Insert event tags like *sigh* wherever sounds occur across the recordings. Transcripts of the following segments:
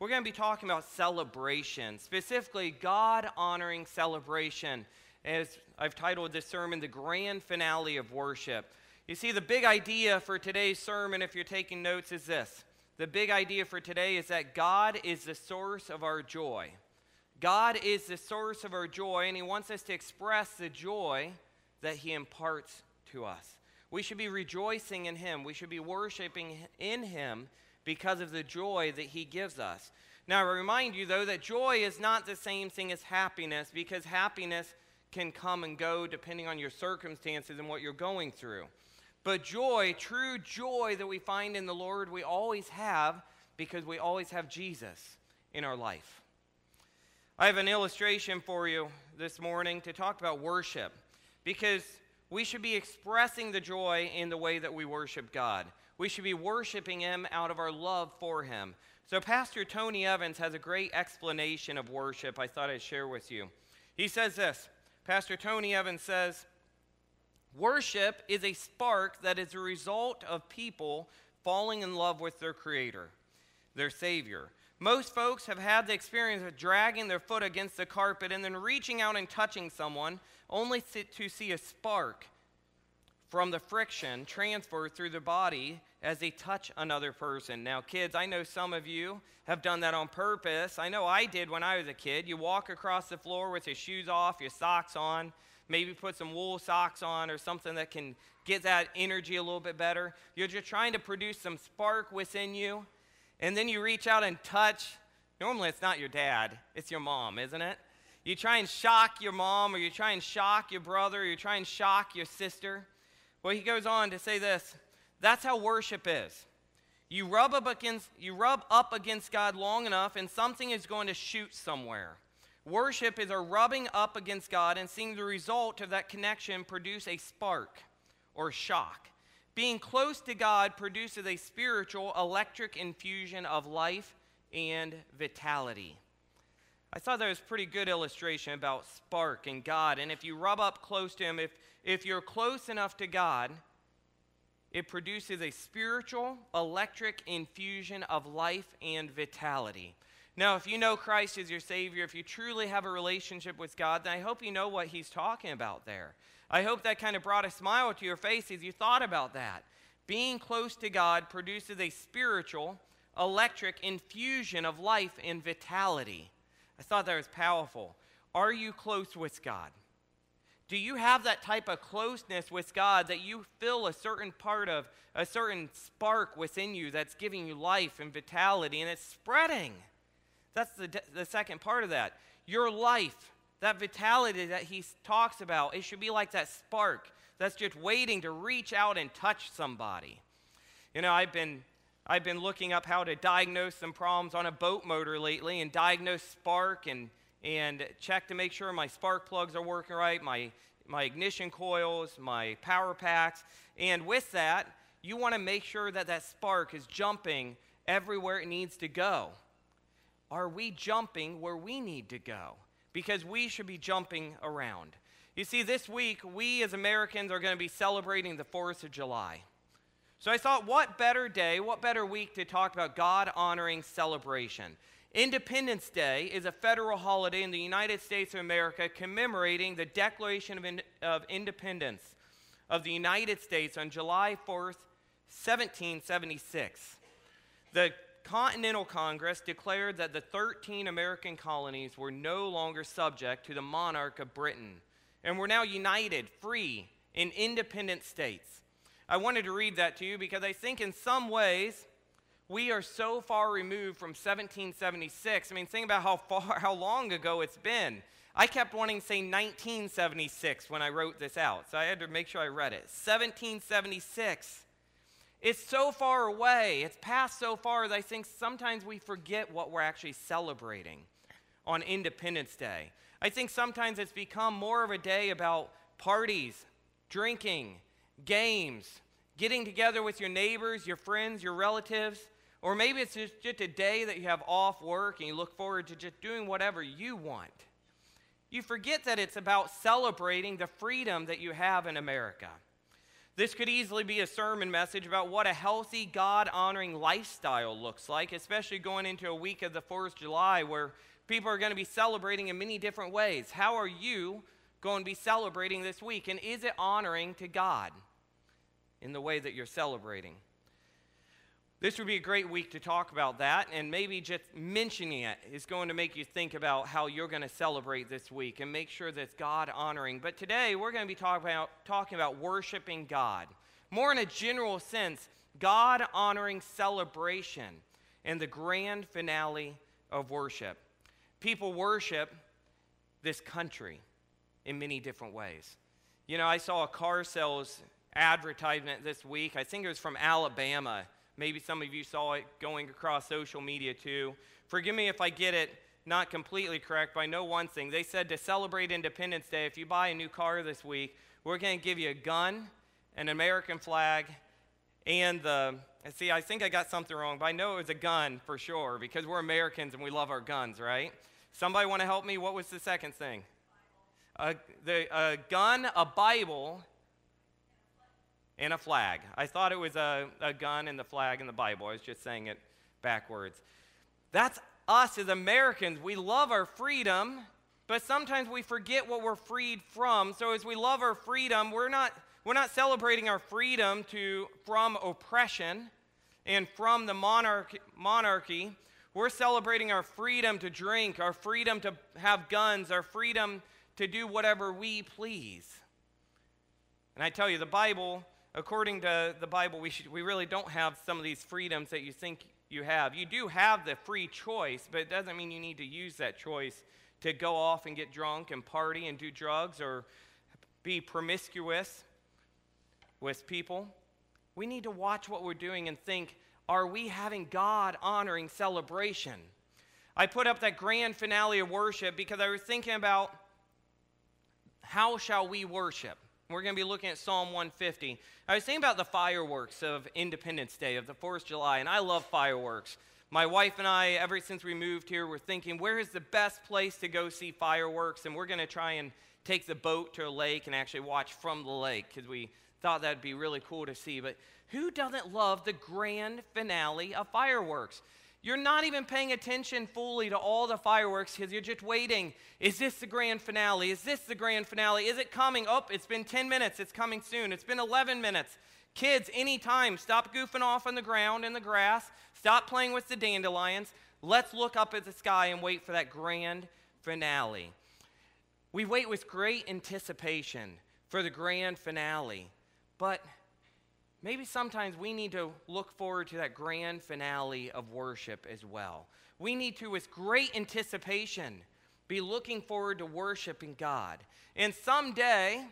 we're going to be talking about celebration, specifically God honoring celebration. As I've titled this sermon, The Grand Finale of Worship. You see, the big idea for today's sermon, if you're taking notes, is this. The big idea for today is that God is the source of our joy. God is the source of our joy, and He wants us to express the joy that He imparts to us. We should be rejoicing in Him. We should be worshiping in Him because of the joy that He gives us. Now, I remind you, though, that joy is not the same thing as happiness because happiness can come and go depending on your circumstances and what you're going through. But joy, true joy that we find in the Lord, we always have because we always have Jesus in our life. I have an illustration for you this morning to talk about worship because we should be expressing the joy in the way that we worship God. We should be worshiping Him out of our love for Him. So, Pastor Tony Evans has a great explanation of worship I thought I'd share with you. He says this Pastor Tony Evans says, Worship is a spark that is a result of people falling in love with their Creator, their Savior. Most folks have had the experience of dragging their foot against the carpet and then reaching out and touching someone only to see a spark from the friction transfer through the body as they touch another person. Now, kids, I know some of you have done that on purpose. I know I did when I was a kid. You walk across the floor with your shoes off, your socks on, maybe put some wool socks on or something that can get that energy a little bit better. You're just trying to produce some spark within you, and then you reach out and touch. Normally, it's not your dad, it's your mom, isn't it? You try and shock your mom, or you try and shock your brother, or you try and shock your sister. Well, he goes on to say this that's how worship is. You rub up against, you rub up against God long enough, and something is going to shoot somewhere. Worship is a rubbing up against God and seeing the result of that connection produce a spark or shock. Being close to God produces a spiritual electric infusion of life and vitality. I thought that was pretty good illustration about spark and God. And if you rub up close to Him, if, if you're close enough to God, it produces a spiritual, electric infusion of life and vitality. Now, if you know Christ as your Savior, if you truly have a relationship with God, then I hope you know what He's talking about there. I hope that kind of brought a smile to your face as you thought about that. Being close to God produces a spiritual, electric infusion of life and vitality. I thought that was powerful. Are you close with God? Do you have that type of closeness with God that you feel a certain part of, a certain spark within you that's giving you life and vitality and it's spreading? That's the, the second part of that. Your life, that vitality that he talks about, it should be like that spark that's just waiting to reach out and touch somebody. You know, I've been I've been looking up how to diagnose some problems on a boat motor lately and diagnose spark and, and check to make sure my spark plugs are working right, my, my ignition coils, my power packs. And with that, you want to make sure that that spark is jumping everywhere it needs to go. Are we jumping where we need to go? Because we should be jumping around. You see, this week, we as Americans are going to be celebrating the 4th of July. So I thought, what better day, what better week to talk about God honoring celebration? Independence Day is a federal holiday in the United States of America commemorating the Declaration of, in, of Independence of the United States on July 4th, 1776. The Continental Congress declared that the 13 American colonies were no longer subject to the monarch of Britain and were now united, free, in independent states. I wanted to read that to you because I think in some ways we are so far removed from 1776. I mean, think about how far, how long ago it's been. I kept wanting to say 1976 when I wrote this out, so I had to make sure I read it. 1776. It's so far away, it's past so far that I think sometimes we forget what we're actually celebrating on Independence Day. I think sometimes it's become more of a day about parties, drinking, games, getting together with your neighbors, your friends, your relatives, or maybe it's just, just a day that you have off work and you look forward to just doing whatever you want. You forget that it's about celebrating the freedom that you have in America. This could easily be a sermon message about what a healthy, God honoring lifestyle looks like, especially going into a week of the 4th of July where people are going to be celebrating in many different ways. How are you going to be celebrating this week? And is it honoring to God in the way that you're celebrating? This would be a great week to talk about that, and maybe just mentioning it is going to make you think about how you're going to celebrate this week and make sure that it's God honoring. But today we're going to be talk about, talking about worshiping God. More in a general sense, God honoring celebration and the grand finale of worship. People worship this country in many different ways. You know, I saw a car sales advertisement this week. I think it was from Alabama Maybe some of you saw it going across social media too. Forgive me if I get it not completely correct, but I know one thing. They said to celebrate Independence Day, if you buy a new car this week, we're going to give you a gun, an American flag, and the. See, I think I got something wrong, but I know it was a gun for sure because we're Americans and we love our guns, right? Somebody want to help me? What was the second thing? A, the, a gun, a Bible, and a flag. I thought it was a, a gun and the flag in the Bible. I was just saying it backwards. That's us as Americans. We love our freedom, but sometimes we forget what we're freed from. So as we love our freedom, we're not, we're not celebrating our freedom to, from oppression and from the monarchy, monarchy. We're celebrating our freedom to drink, our freedom to have guns, our freedom to do whatever we please. And I tell you, the Bible according to the Bible, we, should, we really don't have some of these freedoms that you think you have. You do have the free choice, but it doesn't mean you need to use that choice to go off and get drunk and party and do drugs or be promiscuous with people. We need to watch what we're doing and think are we having God honoring celebration? I put up that grand finale of worship because I was thinking about how shall we worship? We're going to be looking at Psalm 150. I was thinking about the fireworks of Independence Day, of the 4th of July, and I love fireworks. My wife and I, ever since we moved here, we're thinking, where is the best place to go see fireworks? And we're going to try and take the boat to a lake and actually watch from the lake because we thought that'd be really cool to see. But who doesn't love the grand finale of fireworks? You're not even paying attention fully to all the fireworks because you're just waiting. Is this the grand finale? Is this the grand finale? Is it coming? Oh, it's been 10 minutes. It's coming soon. It's been 11 minutes. Kids, anytime, stop goofing off on the ground in the grass. Stop playing with the dandelions. Let's look up at the sky and wait for that grand finale. We wait with great anticipation for the grand finale. But maybe sometimes we need to look forward to that grand finale of worship as well. We need to, with great anticipation, be looking forward to worshiping God. And someday,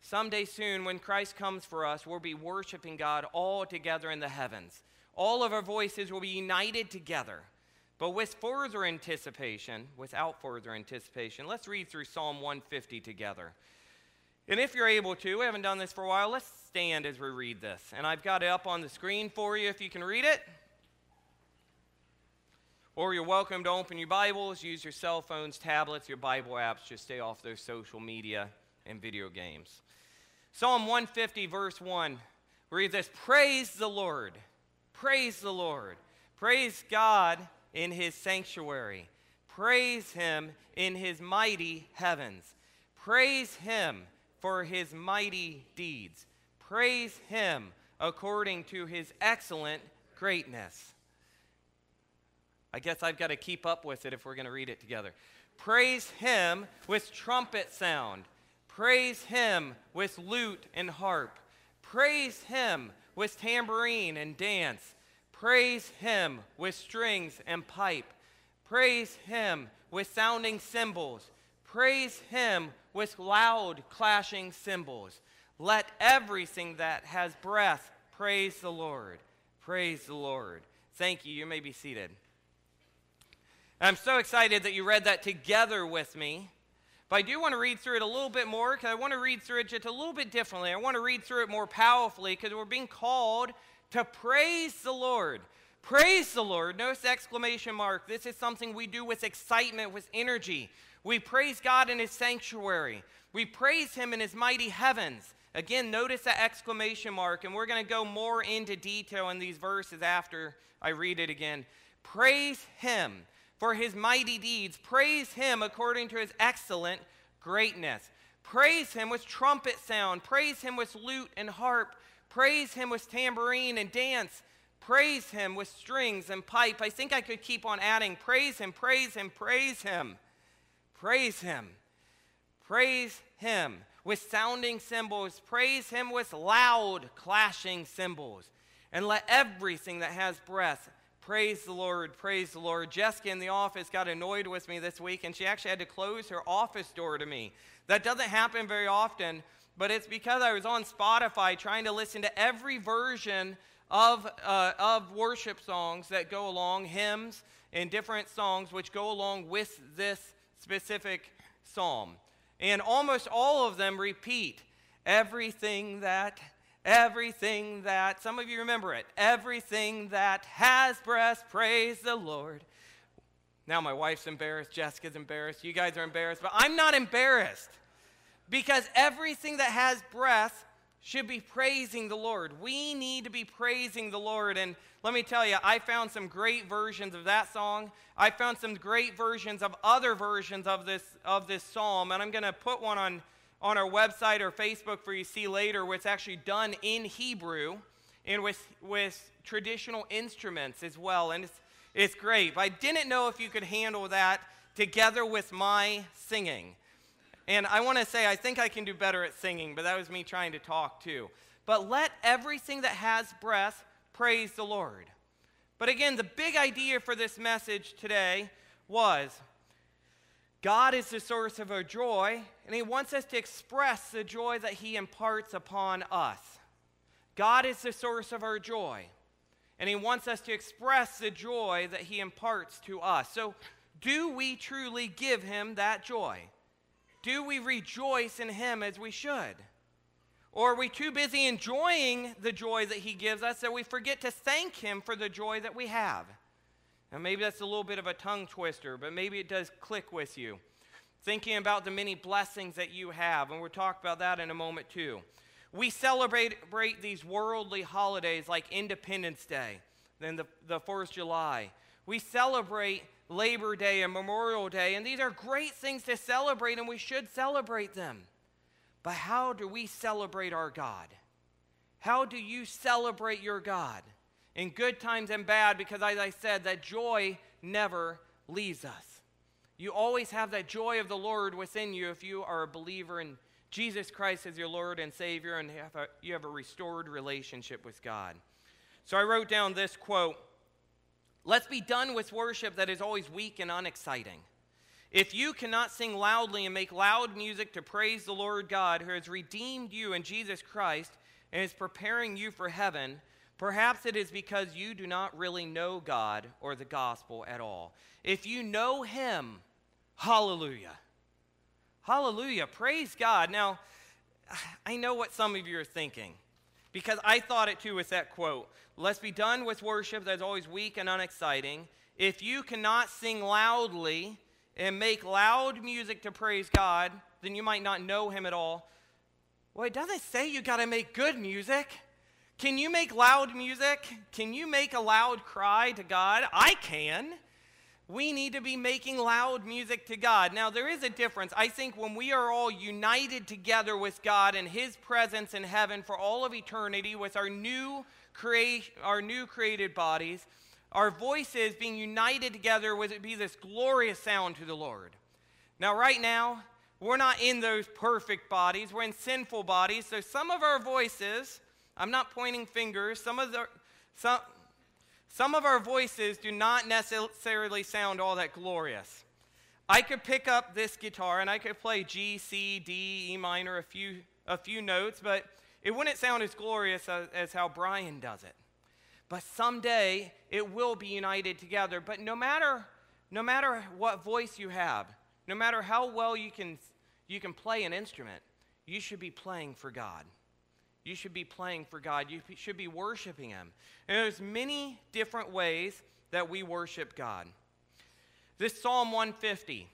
someday soon, when Christ comes for us, we'll be worshiping God all together in the heavens. All of our voices will be united together. But with further anticipation, without further anticipation, let's read through Psalm 150 together. And if you're able to, we haven't done this for a while, let's stand as we read this. And I've got it up on the screen for you if you can read it. Or you're welcome to open your Bibles, use your cell phones, tablets, your Bible apps, just stay off those social media and video games. Psalm 150, verse 1 reads this Praise the Lord, praise the Lord, praise God in his sanctuary, praise him in his mighty heavens, praise him for his mighty deeds. Praise him according to his excellent greatness. I guess I've got to keep up with it if we're going to read it together. Praise him with trumpet sound. Praise him with lute and harp. Praise him with tambourine and dance. Praise him with strings and pipe. Praise him with sounding cymbals. Praise him with loud clashing cymbals. Let everything that has breath praise the Lord. Praise the Lord. Thank you. You may be seated. I'm so excited that you read that together with me. But I do want to read through it a little bit more because I want to read through it just a little bit differently. I want to read through it more powerfully because we're being called to praise the Lord. Praise the Lord. Notice the exclamation mark. This is something we do with excitement, with energy. We praise God in His sanctuary. We praise Him in His mighty heavens. Again, notice that exclamation mark, and we're going to go more into detail in these verses after I read it again. Praise him for his mighty deeds. Praise him according to his excellent greatness. Praise him with trumpet sound. Praise him with lute and harp. Praise him with tambourine and dance. Praise him with strings and pipe. I think I could keep on adding. Praise him, praise him, praise him. Praise him. Praise him with sounding cymbals. Praise him with loud clashing cymbals. And let everything that has breath praise the Lord, praise the Lord. Jessica in the office got annoyed with me this week, and she actually had to close her office door to me. That doesn't happen very often, but it's because I was on Spotify trying to listen to every version of, uh, of worship songs that go along, hymns and different songs which go along with this specific psalm. And almost all of them repeat everything that, everything that, some of you remember it, everything that has breath, praise the Lord. Now my wife's embarrassed, Jessica's embarrassed, you guys are embarrassed, but I'm not embarrassed because everything that has breath should be praising the Lord. We need to be praising the Lord. And let me tell you, I found some great versions of that song. I found some great versions of other versions of this, of this psalm. And I'm going to put one on, on our website or Facebook for you to see later, where it's actually done in Hebrew and with, with traditional instruments as well. And it's, it's great. I didn't know if you could handle that together with my singing. And I want to say, I think I can do better at singing, but that was me trying to talk too. But let everything that has breath praise the Lord. But again, the big idea for this message today was God is the source of our joy, and He wants us to express the joy that He imparts upon us. God is the source of our joy, and He wants us to express the joy that He imparts to us. So, do we truly give Him that joy? Do we rejoice in Him as we should? Or are we too busy enjoying the joy that He gives us that we forget to thank Him for the joy that we have? Now, maybe that's a little bit of a tongue twister, but maybe it does click with you. Thinking about the many blessings that you have, and we'll talk about that in a moment too. We celebrate these worldly holidays like Independence Day, then the, the 4th of July. We celebrate Labor Day and Memorial Day, and these are great things to celebrate, and we should celebrate them. But how do we celebrate our God? How do you celebrate your God? In good times and bad, because as I said, that joy never leaves us. You always have that joy of the Lord within you if you are a believer in Jesus Christ as your Lord and Savior and have a, you have a restored relationship with God. So I wrote down this quote Let's be done with worship that is always weak and unexciting. If you cannot sing loudly and make loud music to praise the Lord God who has redeemed you in Jesus Christ and is preparing you for heaven, perhaps it is because you do not really know God or the gospel at all. If you know Him, hallelujah. Hallelujah. Praise God. Now, I know what some of you are thinking because I thought it too with that quote. Let's be done with worship that's always weak and unexciting. If you cannot sing loudly and make loud music to praise God, then you might not know Him at all. Well, it doesn't say you got to make good music. Can you make loud music? Can you make a loud cry to God? I can we need to be making loud music to God. Now, there is a difference. I think when we are all united together with God in His presence in heaven for all of eternity with our new, create, our new created bodies, our voices being united together would be this glorious sound to the Lord. Now, right now, we're not in those perfect bodies, we're in sinful bodies. So, some of our voices, I'm not pointing fingers, some of the, some, some of our voices do not necessarily sound all that glorious. I could pick up this guitar and I could play G, C, D, E minor, a few, a few notes, but it wouldn't sound as glorious as, as how Brian does it. But someday it will be united together. But no matter, no matter what voice you have, no matter how well you can, you can play an instrument, you should be playing for God. You should be playing for God. You should be worshiping Him. And there's many different ways that we worship God. This Psalm 150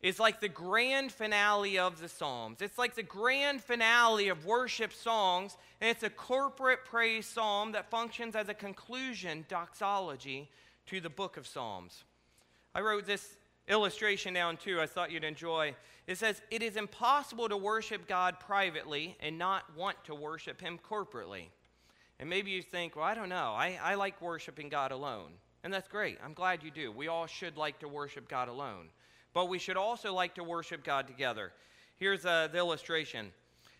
is like the grand finale of the Psalms. It's like the grand finale of worship songs, and it's a corporate praise psalm that functions as a conclusion doxology to the book of Psalms. I wrote this illustration down too, I thought you'd enjoy. It says, It is impossible to worship God privately and not want to worship Him corporately. And maybe you think, Well, I don't know. I, I like worshiping God alone. And that's great. I'm glad you do. We all should like to worship God alone. But we should also like to worship God together. Here's uh, the illustration.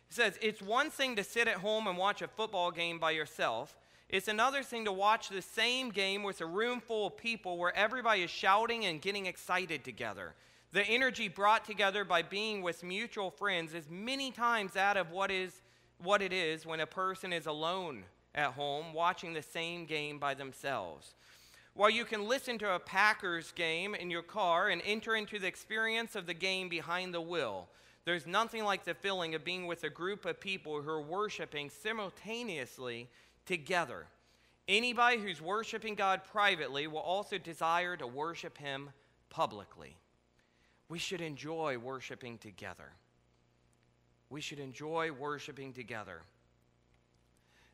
It says, It's one thing to sit at home and watch a football game by yourself. It's another thing to watch the same game with a room full of people where everybody is shouting and getting excited together. The energy brought together by being with mutual friends is many times that of what is what it is when a person is alone at home watching the same game by themselves. While you can listen to a Packers game in your car and enter into the experience of the game behind the wheel, there's nothing like the feeling of being with a group of people who are worshiping simultaneously together. Anybody who's worshiping God privately will also desire to worship Him publicly. We should enjoy worshiping together. We should enjoy worshiping together.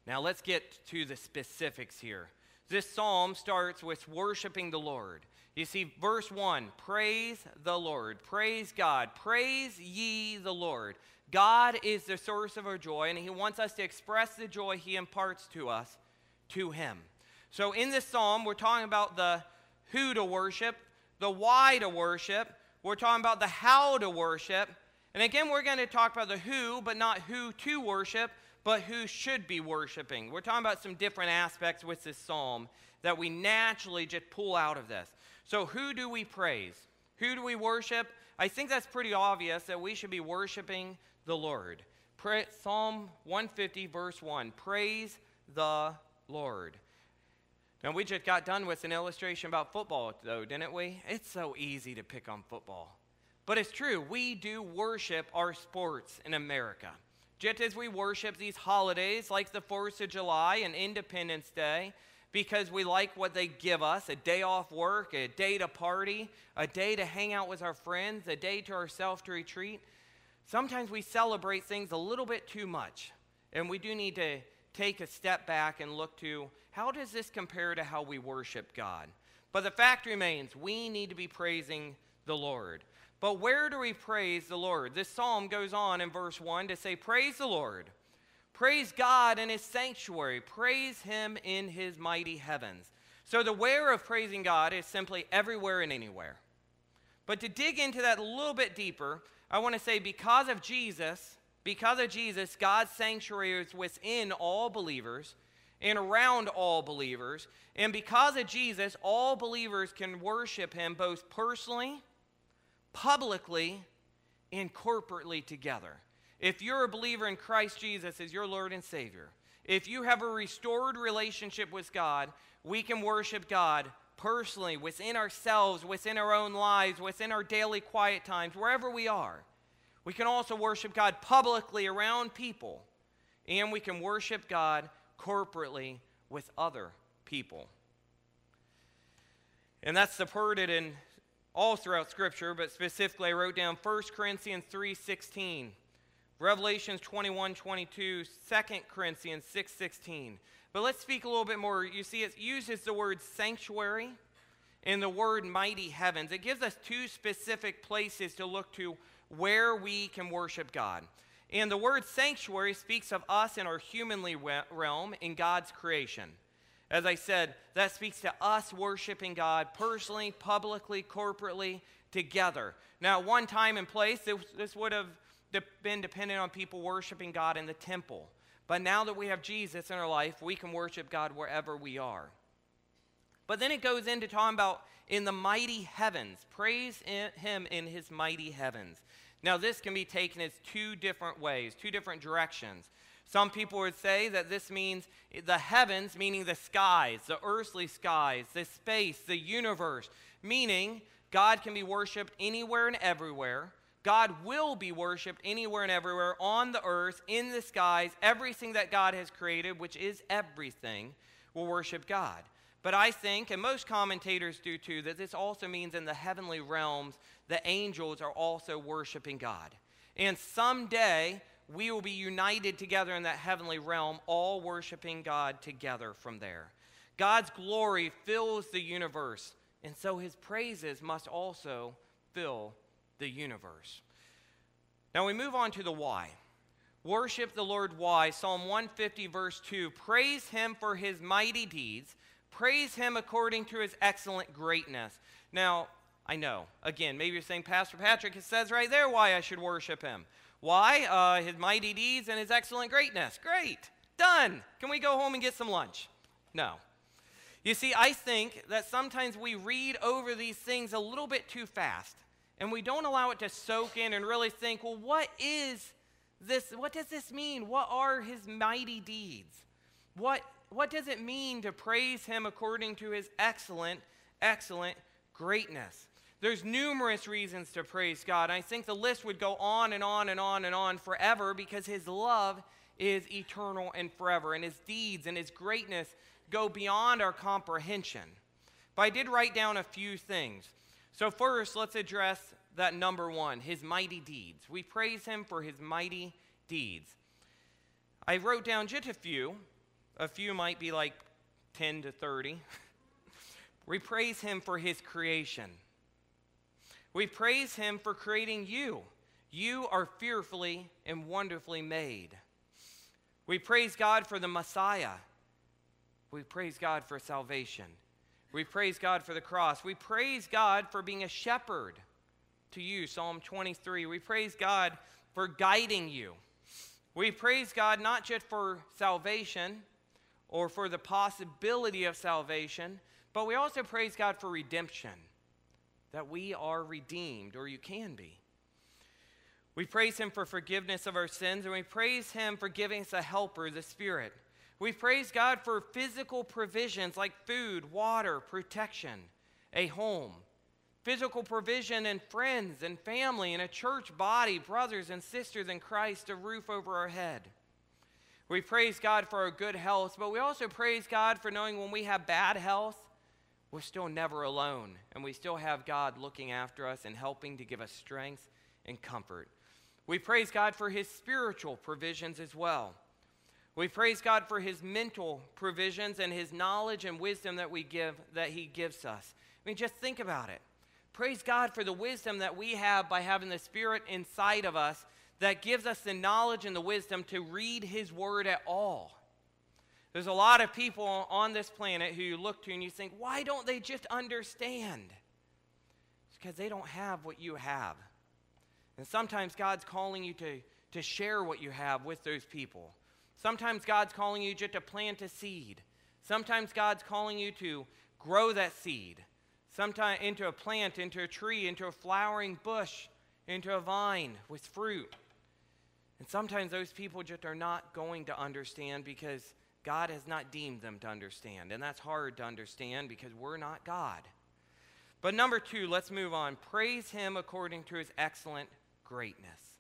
Now let's get to the specifics here. This psalm starts with worshiping the Lord. You see, verse 1 Praise the Lord, praise God, praise ye the Lord. God is the source of our joy, and He wants us to express the joy He imparts to us to Him. So in this psalm, we're talking about the who to worship, the why to worship, we're talking about the how to worship. And again, we're going to talk about the who, but not who to worship, but who should be worshiping. We're talking about some different aspects with this psalm that we naturally just pull out of this. So, who do we praise? Who do we worship? I think that's pretty obvious that we should be worshiping the Lord. psalm 150, verse 1 Praise the Lord. Now, we just got done with an illustration about football, though, didn't we? It's so easy to pick on football. But it's true, we do worship our sports in America. Just as we worship these holidays like the 4th of July and Independence Day, because we like what they give us a day off work, a day to party, a day to hang out with our friends, a day to ourselves to retreat. Sometimes we celebrate things a little bit too much, and we do need to take a step back and look to how does this compare to how we worship God? But the fact remains, we need to be praising the Lord. But where do we praise the Lord? This psalm goes on in verse 1 to say, Praise the Lord. Praise God in his sanctuary. Praise him in his mighty heavens. So the where of praising God is simply everywhere and anywhere. But to dig into that a little bit deeper, I want to say because of Jesus, because of Jesus, God's sanctuary is within all believers and around all believers. And because of Jesus, all believers can worship him both personally publicly and corporately together. If you're a believer in Christ Jesus as your Lord and Savior, if you have a restored relationship with God, we can worship God personally, within ourselves, within our own lives, within our daily quiet times, wherever we are. We can also worship God publicly around people, and we can worship God corporately with other people. And that's supported in all throughout Scripture, but specifically I wrote down 1 Corinthians 3.16, Revelations 21, 22, 2 Corinthians 6, 16. But let's speak a little bit more. You see, it uses the word sanctuary and the word mighty heavens. It gives us two specific places to look to where we can worship God. And the word sanctuary speaks of us in our humanly realm in God's creation. As I said, that speaks to us worshiping God personally, publicly, corporately, together. Now, one time and place, this would have been dependent on people worshiping God in the temple. But now that we have Jesus in our life, we can worship God wherever we are. But then it goes into talking about in the mighty heavens. Praise Him in His mighty heavens. Now, this can be taken as two different ways, two different directions. Some people would say that this means the heavens, meaning the skies, the earthly skies, the space, the universe, meaning God can be worshiped anywhere and everywhere. God will be worshiped anywhere and everywhere on the earth, in the skies. Everything that God has created, which is everything, will worship God. But I think, and most commentators do too, that this also means in the heavenly realms, the angels are also worshiping God. And someday, we will be united together in that heavenly realm, all worshiping God together from there. God's glory fills the universe, and so his praises must also fill the universe. Now we move on to the why. Worship the Lord why. Psalm 150, verse 2. Praise him for his mighty deeds. Praise him according to his excellent greatness. Now, I know, again, maybe you're saying, Pastor Patrick, it says right there why I should worship him. Why? Uh, his mighty deeds and his excellent greatness. Great. Done. Can we go home and get some lunch? No. You see, I think that sometimes we read over these things a little bit too fast and we don't allow it to soak in and really think, well, what is this? What does this mean? What are his mighty deeds? What, what does it mean to praise him according to his excellent, excellent greatness? There's numerous reasons to praise God. I think the list would go on and on and on and on forever because his love is eternal and forever, and his deeds and his greatness go beyond our comprehension. But I did write down a few things. So, first, let's address that number one his mighty deeds. We praise him for his mighty deeds. I wrote down just a few. A few might be like 10 to 30. *laughs* we praise him for his creation. We praise him for creating you. You are fearfully and wonderfully made. We praise God for the Messiah. We praise God for salvation. We praise God for the cross. We praise God for being a shepherd to you, Psalm 23. We praise God for guiding you. We praise God not just for salvation or for the possibility of salvation, but we also praise God for redemption that we are redeemed, or you can be. We praise Him for forgiveness of our sins, and we praise Him for giving us a helper, the Spirit. We praise God for physical provisions like food, water, protection, a home, physical provision and friends and family and a church body, brothers and sisters in Christ, a roof over our head. We praise God for our good health, but we also praise God for knowing when we have bad health, we're still never alone, and we still have God looking after us and helping to give us strength and comfort. We praise God for his spiritual provisions as well. We praise God for his mental provisions and his knowledge and wisdom that we give that he gives us. I mean just think about it. Praise God for the wisdom that we have by having the spirit inside of us that gives us the knowledge and the wisdom to read his word at all. There's a lot of people on this planet who you look to and you think, why don't they just understand? It's because they don't have what you have. And sometimes God's calling you to, to share what you have with those people. Sometimes God's calling you just to plant a seed. Sometimes God's calling you to grow that seed. Sometimes into a plant, into a tree, into a flowering bush, into a vine with fruit. And sometimes those people just are not going to understand because God has not deemed them to understand. And that's hard to understand because we're not God. But number two, let's move on. Praise him according to his excellent greatness.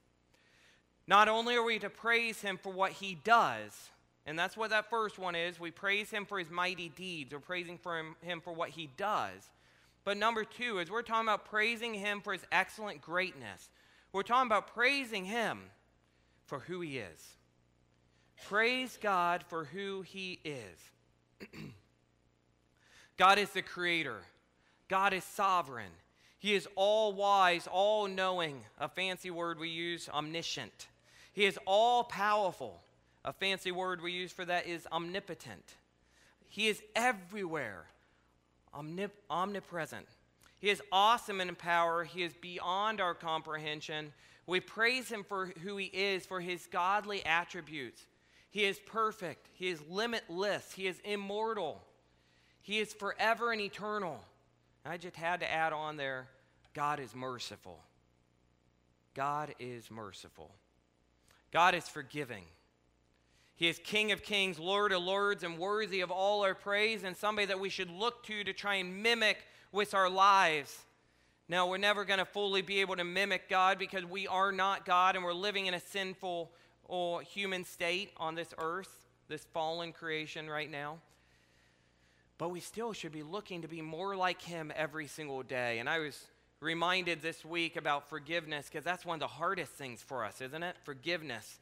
Not only are we to praise him for what he does, and that's what that first one is. We praise him for his mighty deeds. We're praising for him, him for what he does. But number two is we're talking about praising him for his excellent greatness. We're talking about praising him for who he is. Praise God for who He is. *clears throat* God is the creator, God is sovereign. He is all wise, all knowing, a fancy word we use, omniscient. He is all powerful. A fancy word we use for that is omnipotent. He is everywhere, omnip- omnipresent. He is awesome in power. He is beyond our comprehension. We praise him for who he is, for his godly attributes. He is perfect. He is limitless. He is immortal. He is forever and eternal. I just had to add on there God is merciful. God is merciful. God is forgiving. He is King of kings, Lord of lords, and worthy of all our praise, and somebody that we should look to to try and mimic with our lives. Now, we're never going to fully be able to mimic God because we are not God and we're living in a sinful or human state on this earth, this fallen creation right now. but we still should be looking to be more like Him every single day. And I was reminded this week about forgiveness because that's one of the hardest things for us, isn't it? Forgiveness.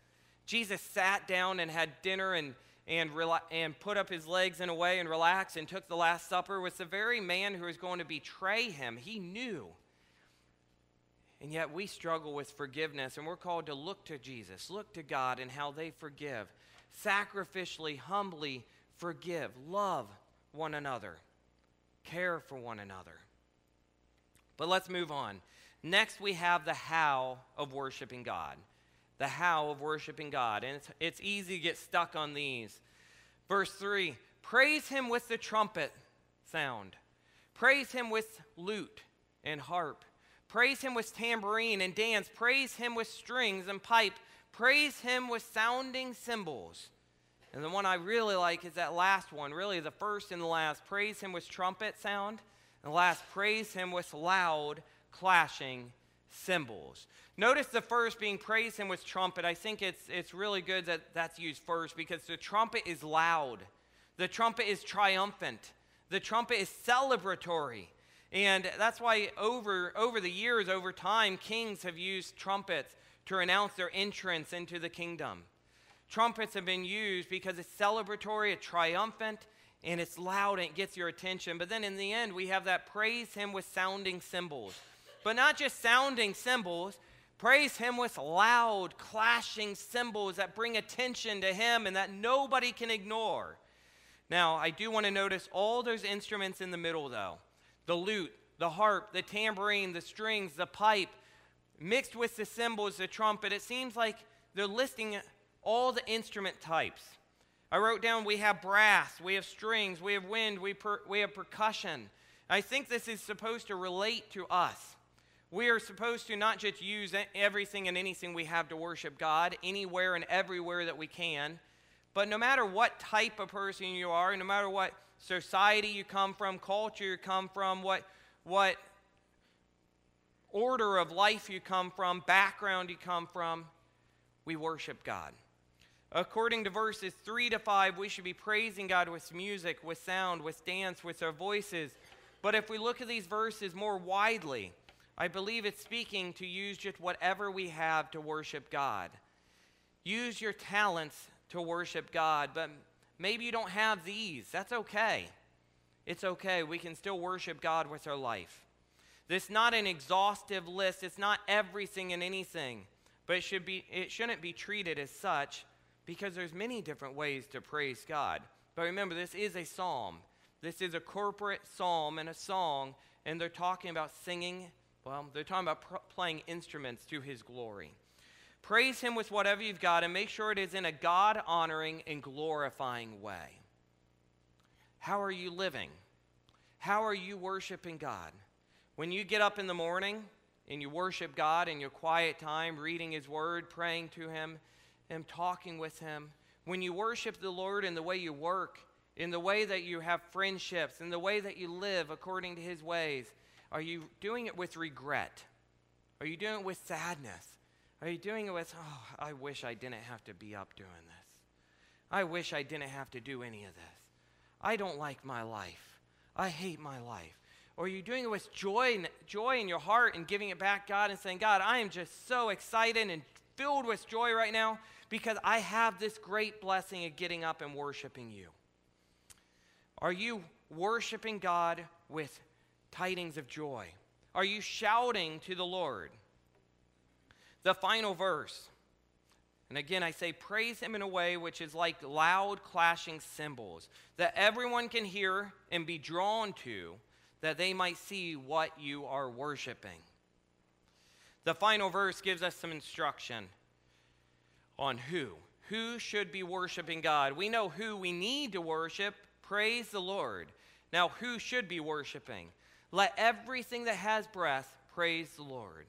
Jesus sat down and had dinner and and, rela- and put up his legs in a way and relaxed and took the Last Supper with the very man who was going to betray him. He knew. And yet we struggle with forgiveness, and we're called to look to Jesus, look to God and how they forgive. Sacrificially, humbly forgive, love one another, care for one another. But let's move on. Next, we have the how of worshiping God the how of worshiping God. And it's, it's easy to get stuck on these. Verse 3 Praise him with the trumpet sound, praise him with lute and harp, praise him with tambourine and dance, praise him with strings and pipe, praise him with sounding cymbals. And the one I really like is that last one, really the first and the last. Praise him with trumpet sound. And last, praise him with loud clashing cymbals. Notice the first being praise him with trumpet. I think it's, it's really good that that's used first because the trumpet is loud. The trumpet is triumphant. The trumpet is celebratory. And that's why over, over the years, over time, kings have used trumpets to announce their entrance into the kingdom. Trumpets have been used because it's celebratory, it's triumphant, and it's loud and it gets your attention. But then in the end, we have that praise him with sounding cymbals but not just sounding cymbals. Praise Him with loud, clashing cymbals that bring attention to Him and that nobody can ignore. Now, I do want to notice all those instruments in the middle, though the lute, the harp, the tambourine, the strings, the pipe, mixed with the cymbals, the trumpet. It seems like they're listing all the instrument types. I wrote down we have brass, we have strings, we have wind, we, per, we have percussion. I think this is supposed to relate to us. We are supposed to not just use everything and anything we have to worship God anywhere and everywhere that we can, but no matter what type of person you are, no matter what society you come from, culture you come from, what, what order of life you come from, background you come from, we worship God. According to verses 3 to 5, we should be praising God with music, with sound, with dance, with our voices. But if we look at these verses more widely, I believe it's speaking to use just whatever we have to worship God. Use your talents to worship God, but maybe you don't have these. That's okay. It's okay. We can still worship God with our life. This is not an exhaustive list. It's not everything and anything, but it should be it shouldn't be treated as such because there's many different ways to praise God. But remember, this is a psalm. This is a corporate psalm and a song, and they're talking about singing well, they're talking about pr- playing instruments to his glory. Praise him with whatever you've got and make sure it is in a God honoring and glorifying way. How are you living? How are you worshiping God? When you get up in the morning and you worship God in your quiet time, reading his word, praying to him, and talking with him, when you worship the Lord in the way you work, in the way that you have friendships, in the way that you live according to his ways, are you doing it with regret? Are you doing it with sadness? Are you doing it with, oh, I wish I didn't have to be up doing this? I wish I didn't have to do any of this. I don't like my life. I hate my life. Or are you doing it with joy, joy in your heart and giving it back God and saying, God, I am just so excited and filled with joy right now because I have this great blessing of getting up and worshiping you? Are you worshiping God with tidings of joy? Are you shouting to the Lord? The final verse. And again, I say, praise him in a way which is like loud clashing cymbals, that everyone can hear and be drawn to, that they might see what you are worshiping. The final verse gives us some instruction on who. Who should be worshiping God? We know who we need to worship. Praise the Lord. Now, who should be worshiping? Let everything that has breath praise the Lord.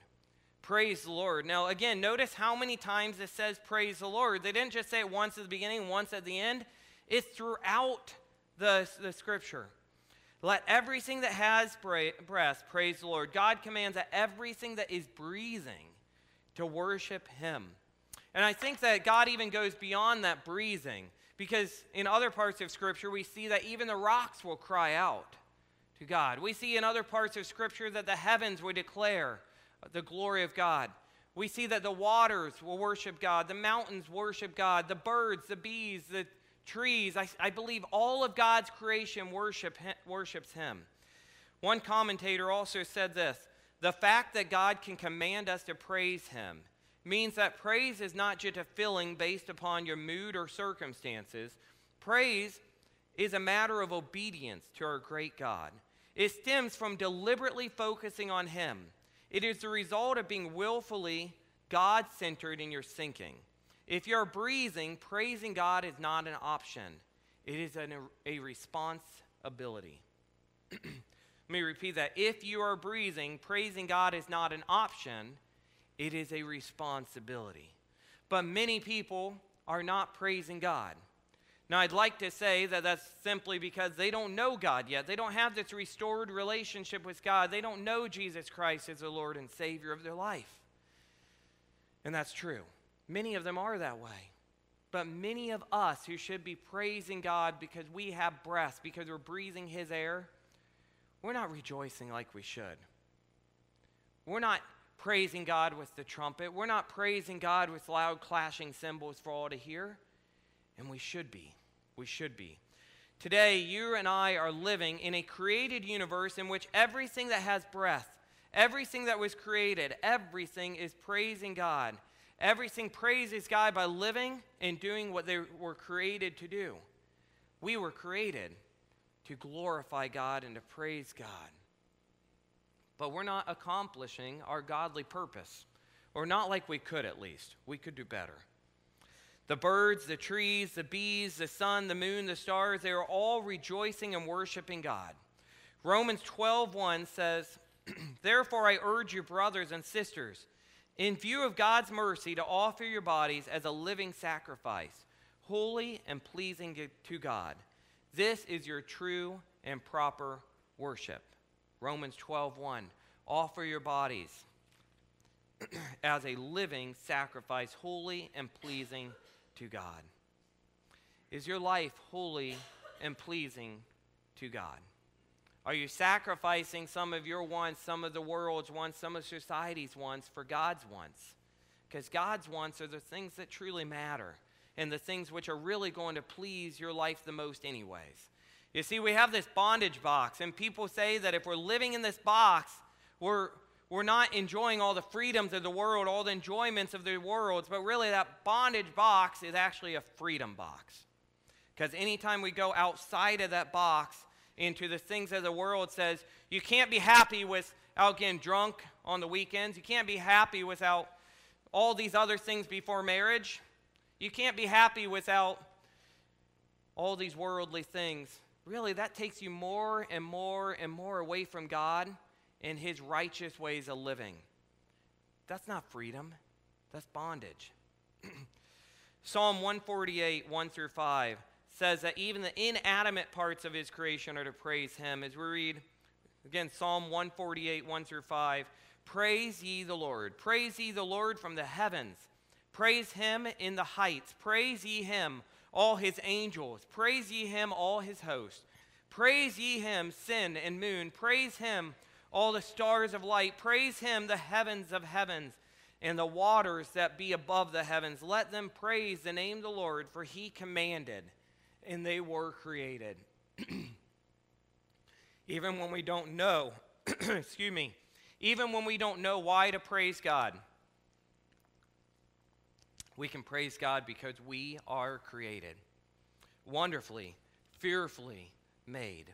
Praise the Lord. Now, again, notice how many times it says praise the Lord. They didn't just say it once at the beginning, once at the end. It's throughout the, the scripture. Let everything that has breath praise the Lord. God commands that everything that is breathing to worship Him. And I think that God even goes beyond that breathing Because in other parts of Scripture, we see that even the rocks will cry out to God. We see in other parts of Scripture that the heavens will declare the glory of God. We see that the waters will worship God, the mountains worship God, the birds, the bees, the trees. I, I believe all of God's creation worship, worships Him. One commentator also said this the fact that God can command us to praise Him means that praise is not just a feeling based upon your mood or circumstances. Praise is a matter of obedience to our great God. It stems from deliberately focusing on Him. It is the result of being willfully God centered in your thinking. If you're breathing, praising God is not an option, it is an, a responsibility. *clears throat* Let me repeat that. If you are breathing, praising God is not an option, it is a responsibility. But many people are not praising God. Now, I'd like to say that that's simply because they don't know God yet. They don't have this restored relationship with God. They don't know Jesus Christ as the Lord and Savior of their life. And that's true. Many of them are that way. But many of us who should be praising God because we have breath, because we're breathing His air, we're not rejoicing like we should. We're not praising God with the trumpet. We're not praising God with loud clashing cymbals for all to hear. And we should be. We should be. Today, you and I are living in a created universe in which everything that has breath, everything that was created, everything is praising God. Everything praises God by living and doing what they were created to do. We were created to glorify God and to praise God. But we're not accomplishing our godly purpose, or not like we could at least. We could do better. The birds, the trees, the bees, the sun, the moon, the stars, they are all rejoicing and worshiping God. Romans 12:1 says, *clears throat* "Therefore I urge you brothers and sisters, in view of God's mercy to offer your bodies as a living sacrifice, holy and pleasing to God. This is your true and proper worship." Romans 12:1 Offer your bodies *clears throat* as a living sacrifice, holy and pleasing to God? Is your life holy and pleasing to God? Are you sacrificing some of your wants, some of the world's wants, some of society's wants for God's wants? Because God's wants are the things that truly matter and the things which are really going to please your life the most, anyways. You see, we have this bondage box, and people say that if we're living in this box, we're, we're not enjoying all the freedoms of the world, all the enjoyments of the world, but really that bondage box is actually a freedom box. Because anytime we go outside of that box into the things of the world, says you can't be happy without getting drunk on the weekends. You can't be happy without all these other things before marriage. You can't be happy without all these worldly things. Really, that takes you more and more and more away from God and his righteous ways of living. That's not freedom, that's bondage. *clears throat* Psalm 148, 1 through 5 says that even the inanimate parts of his creation are to praise him. As we read, again, Psalm 148, 1 through 5 Praise ye the Lord. Praise ye the Lord from the heavens. Praise him in the heights. Praise ye him, all his angels. Praise ye him, all his hosts. Praise ye him, sun and moon. Praise him, all the stars of light. Praise him, the heavens of heavens, and the waters that be above the heavens. Let them praise the name of the Lord, for he commanded, and they were created. *clears throat* even when we don't know, *clears throat* excuse me, even when we don't know why to praise God, we can praise God because we are created, wonderfully, fearfully made.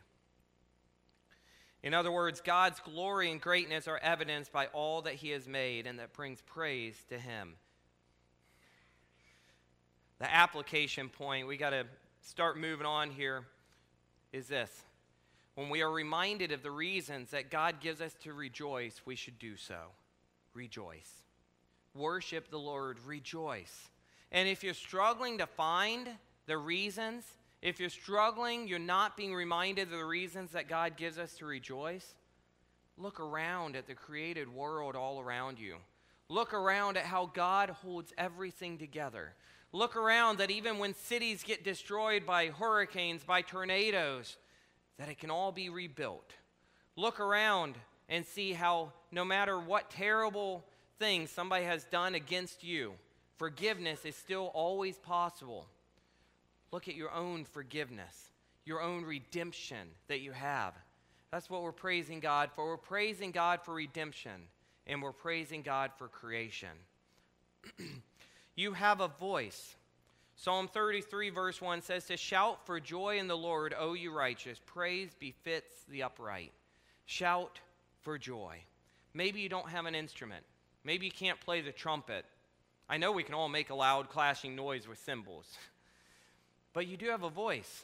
In other words, God's glory and greatness are evidenced by all that He has made, and that brings praise to Him. The application point, we got to start moving on here, is this. When we are reminded of the reasons that God gives us to rejoice, we should do so. Rejoice. Worship the Lord, rejoice. And if you're struggling to find the reasons, if you're struggling, you're not being reminded of the reasons that God gives us to rejoice, look around at the created world all around you. Look around at how God holds everything together. Look around that even when cities get destroyed by hurricanes, by tornadoes, that it can all be rebuilt. Look around and see how no matter what terrible thing somebody has done against you, forgiveness is still always possible. Look at your own forgiveness, your own redemption that you have. That's what we're praising God for. We're praising God for redemption, and we're praising God for creation. *clears throat* you have a voice. Psalm 33, verse 1 says, To shout for joy in the Lord, O you righteous. Praise befits the upright. Shout for joy. Maybe you don't have an instrument. Maybe you can't play the trumpet. I know we can all make a loud clashing noise with cymbals, *laughs* but you do have a voice.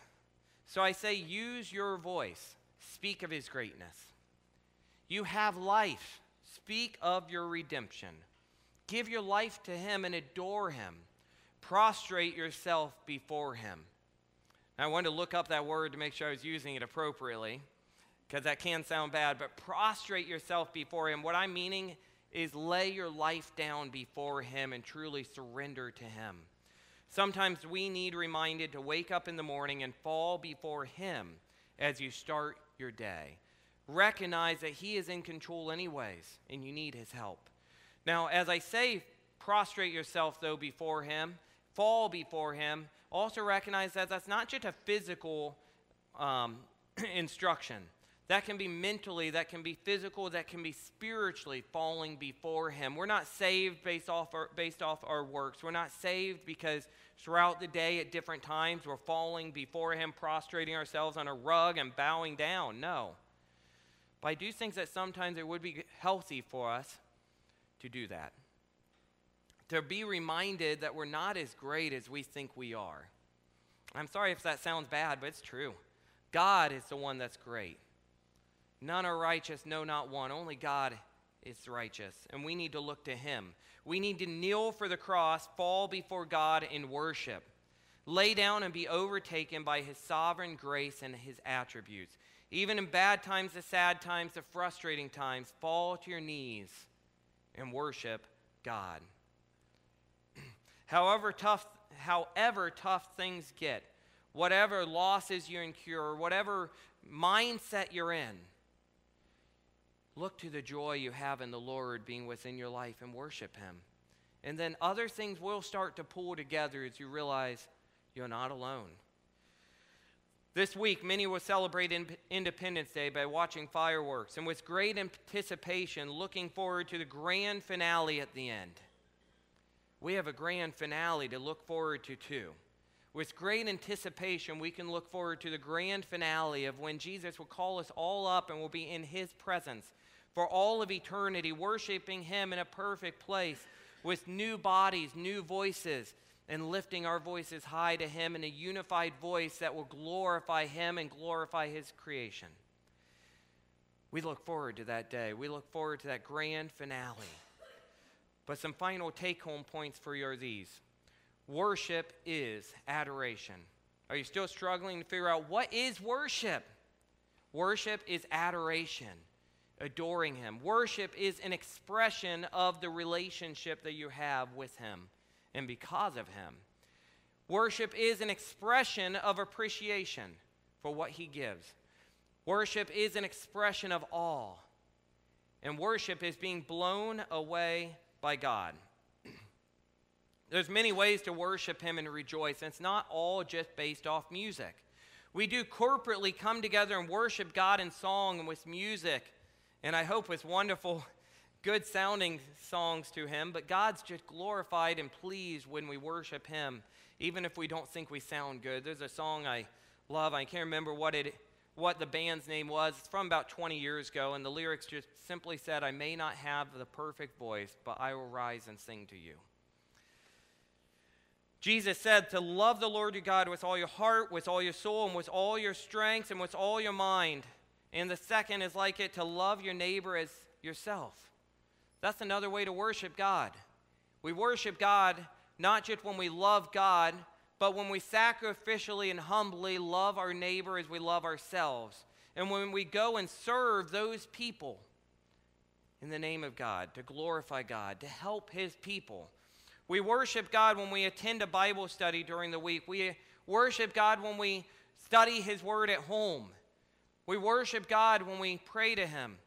So I say, use your voice. Speak of his greatness. You have life. Speak of your redemption. Give your life to him and adore him. Prostrate yourself before him. Now, I wanted to look up that word to make sure I was using it appropriately because that can sound bad, but prostrate yourself before him. What I'm meaning is lay your life down before him and truly surrender to him. Sometimes we need reminded to wake up in the morning and fall before him as you start your day. Recognize that He is in control, anyways, and you need His help. Now, as I say, prostrate yourself, though, before Him, fall before Him, also recognize that that's not just a physical um, *clears throat* instruction. That can be mentally, that can be physical, that can be spiritually falling before Him. We're not saved based off our, based off our works. We're not saved because throughout the day at different times we're falling before Him, prostrating ourselves on a rug and bowing down. No. But I do think that sometimes it would be healthy for us to do that. To be reminded that we're not as great as we think we are. I'm sorry if that sounds bad, but it's true. God is the one that's great. None are righteous, no, not one. Only God is righteous, and we need to look to Him. We need to kneel for the cross, fall before God in worship, lay down and be overtaken by His sovereign grace and His attributes. Even in bad times, the sad times, the frustrating times, fall to your knees and worship God. *clears throat* however tough, however tough things get, whatever losses you incur, whatever mindset you're in, Look to the joy you have in the Lord being within your life and worship Him. And then other things will start to pull together as you realize you're not alone. This week, many will celebrate Independence Day by watching fireworks and with great anticipation looking forward to the grand finale at the end. We have a grand finale to look forward to, too. With great anticipation, we can look forward to the grand finale of when Jesus will call us all up and we'll be in His presence for all of eternity, worshiping Him in a perfect place with new bodies, new voices, and lifting our voices high to Him in a unified voice that will glorify Him and glorify His creation. We look forward to that day. We look forward to that grand finale. But some final take home points for you are these worship is adoration. Are you still struggling to figure out what is worship? Worship is adoration adoring Him. Worship is an expression of the relationship that you have with Him and because of Him. Worship is an expression of appreciation for what He gives. Worship is an expression of awe. And worship is being blown away by God. *clears throat* There's many ways to worship Him and rejoice, and it's not all just based off music. We do corporately come together and worship God in song and with music and I hope with wonderful, good sounding songs to Him. But God's just glorified and pleased when we worship Him, even if we don't think we sound good. There's a song I love. I can't remember what it what the band's name was. It's from about 20 years ago, and the lyrics just simply said, I may not have the perfect voice, but I will rise and sing to you. Jesus said to love the Lord your God with all your heart, with all your soul, and with all your strength, and with all your mind. And the second is like it to love your neighbor as yourself. That's another way to worship God. We worship God not just when we love God, but when we sacrificially and humbly love our neighbor as we love ourselves. And when we go and serve those people in the name of God, to glorify God, to help his people. We worship God when we attend a Bible study during the week. We worship God when we study His Word at home. We worship God when we pray to Him.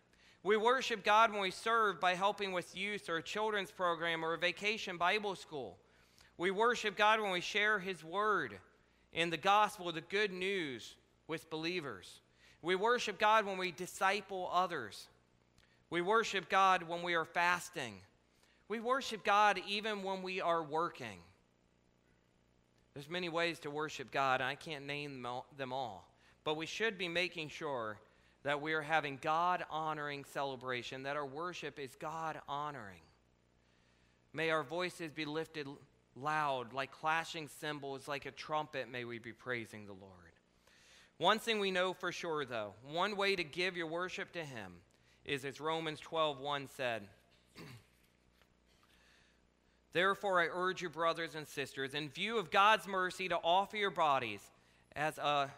We worship God when we serve by helping with youth or a children's program or a vacation Bible school. We worship God when we share His Word in the gospel, the good news with believers. We worship God when we disciple others. We worship God when we are fasting. We worship God even when we are working. There's many ways to worship God, and I can't name them all. But we should be making sure that we are having God honoring celebration, that our worship is God honoring. May our voices be lifted loud, like clashing cymbals, like a trumpet, may we be praising the Lord. One thing we know for sure, though, one way to give your worship to Him is as Romans 12:1 said. *clears throat* Therefore, I urge you, brothers and sisters, in view of God's mercy, to offer your bodies as a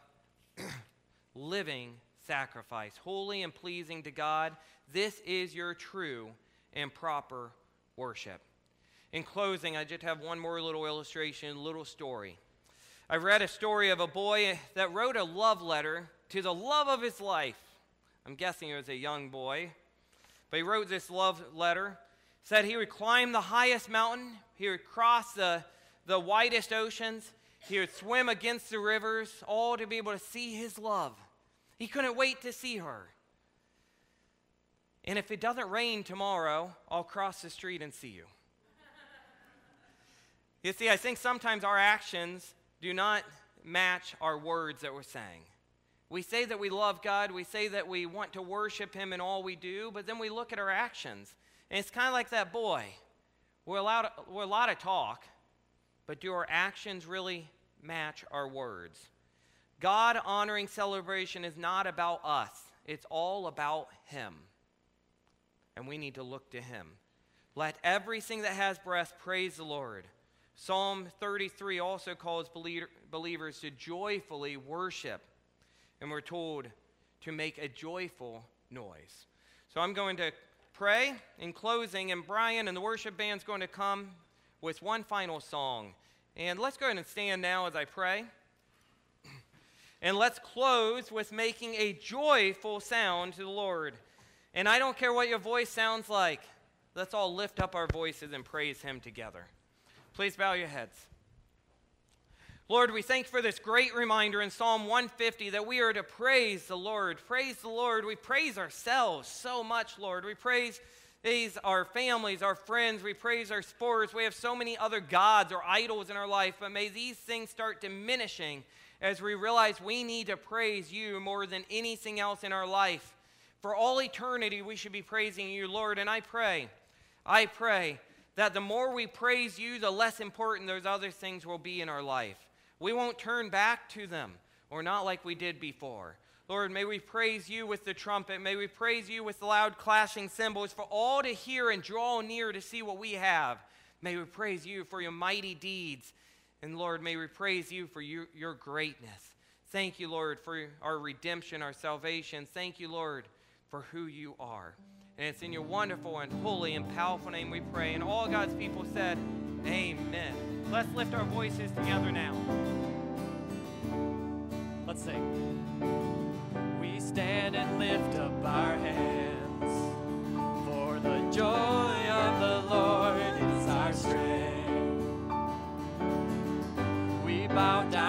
*clears throat* living sacrifice, holy and pleasing to God. This is your true and proper worship. In closing, I just have one more little illustration, little story. I read a story of a boy that wrote a love letter to the love of his life. I'm guessing he was a young boy. But he wrote this love letter, said he would climb the highest mountain, he would cross the, the widest oceans, he would swim against the rivers, all to be able to see his love. He couldn't wait to see her. And if it doesn't rain tomorrow, I'll cross the street and see you. *laughs* you see, I think sometimes our actions do not match our words that we're saying. We say that we love God, we say that we want to worship Him in all we do, but then we look at our actions. And it's kind of like that boy. We're, allowed, we're a lot of talk, but do our actions really match our words? God honoring celebration is not about us, it's all about Him. And we need to look to Him. Let everything that has breath praise the Lord. Psalm 33 also calls believers to joyfully worship, and we're told to make a joyful noise. So I'm going to pray in closing, and Brian and the worship band's going to come with one final song. And let's go ahead and stand now as I pray. And let's close with making a joyful sound to the Lord. And I don't care what your voice sounds like, let's all lift up our voices and praise Him together. Please bow your heads. Lord, we thank you for this great reminder in Psalm 150 that we are to praise the Lord. Praise the Lord. We praise ourselves so much, Lord. We praise these our families, our friends, we praise our sports. We have so many other gods or idols in our life, but may these things start diminishing as we realize we need to praise you more than anything else in our life. For all eternity, we should be praising you, Lord. And I pray, I pray that the more we praise you, the less important those other things will be in our life. We won't turn back to them, or not like we did before. Lord, may we praise you with the trumpet. May we praise you with loud clashing cymbals for all to hear and draw near to see what we have. May we praise you for your mighty deeds. And Lord, may we praise you for your greatness. Thank you, Lord, for our redemption, our salvation. Thank you, Lord, for who you are. And it's in your wonderful and holy and powerful name we pray. And all God's people said, Amen. Let's lift our voices together now. Let's sing. Stand and lift up our hands, for the joy of the Lord is our strength. We bow down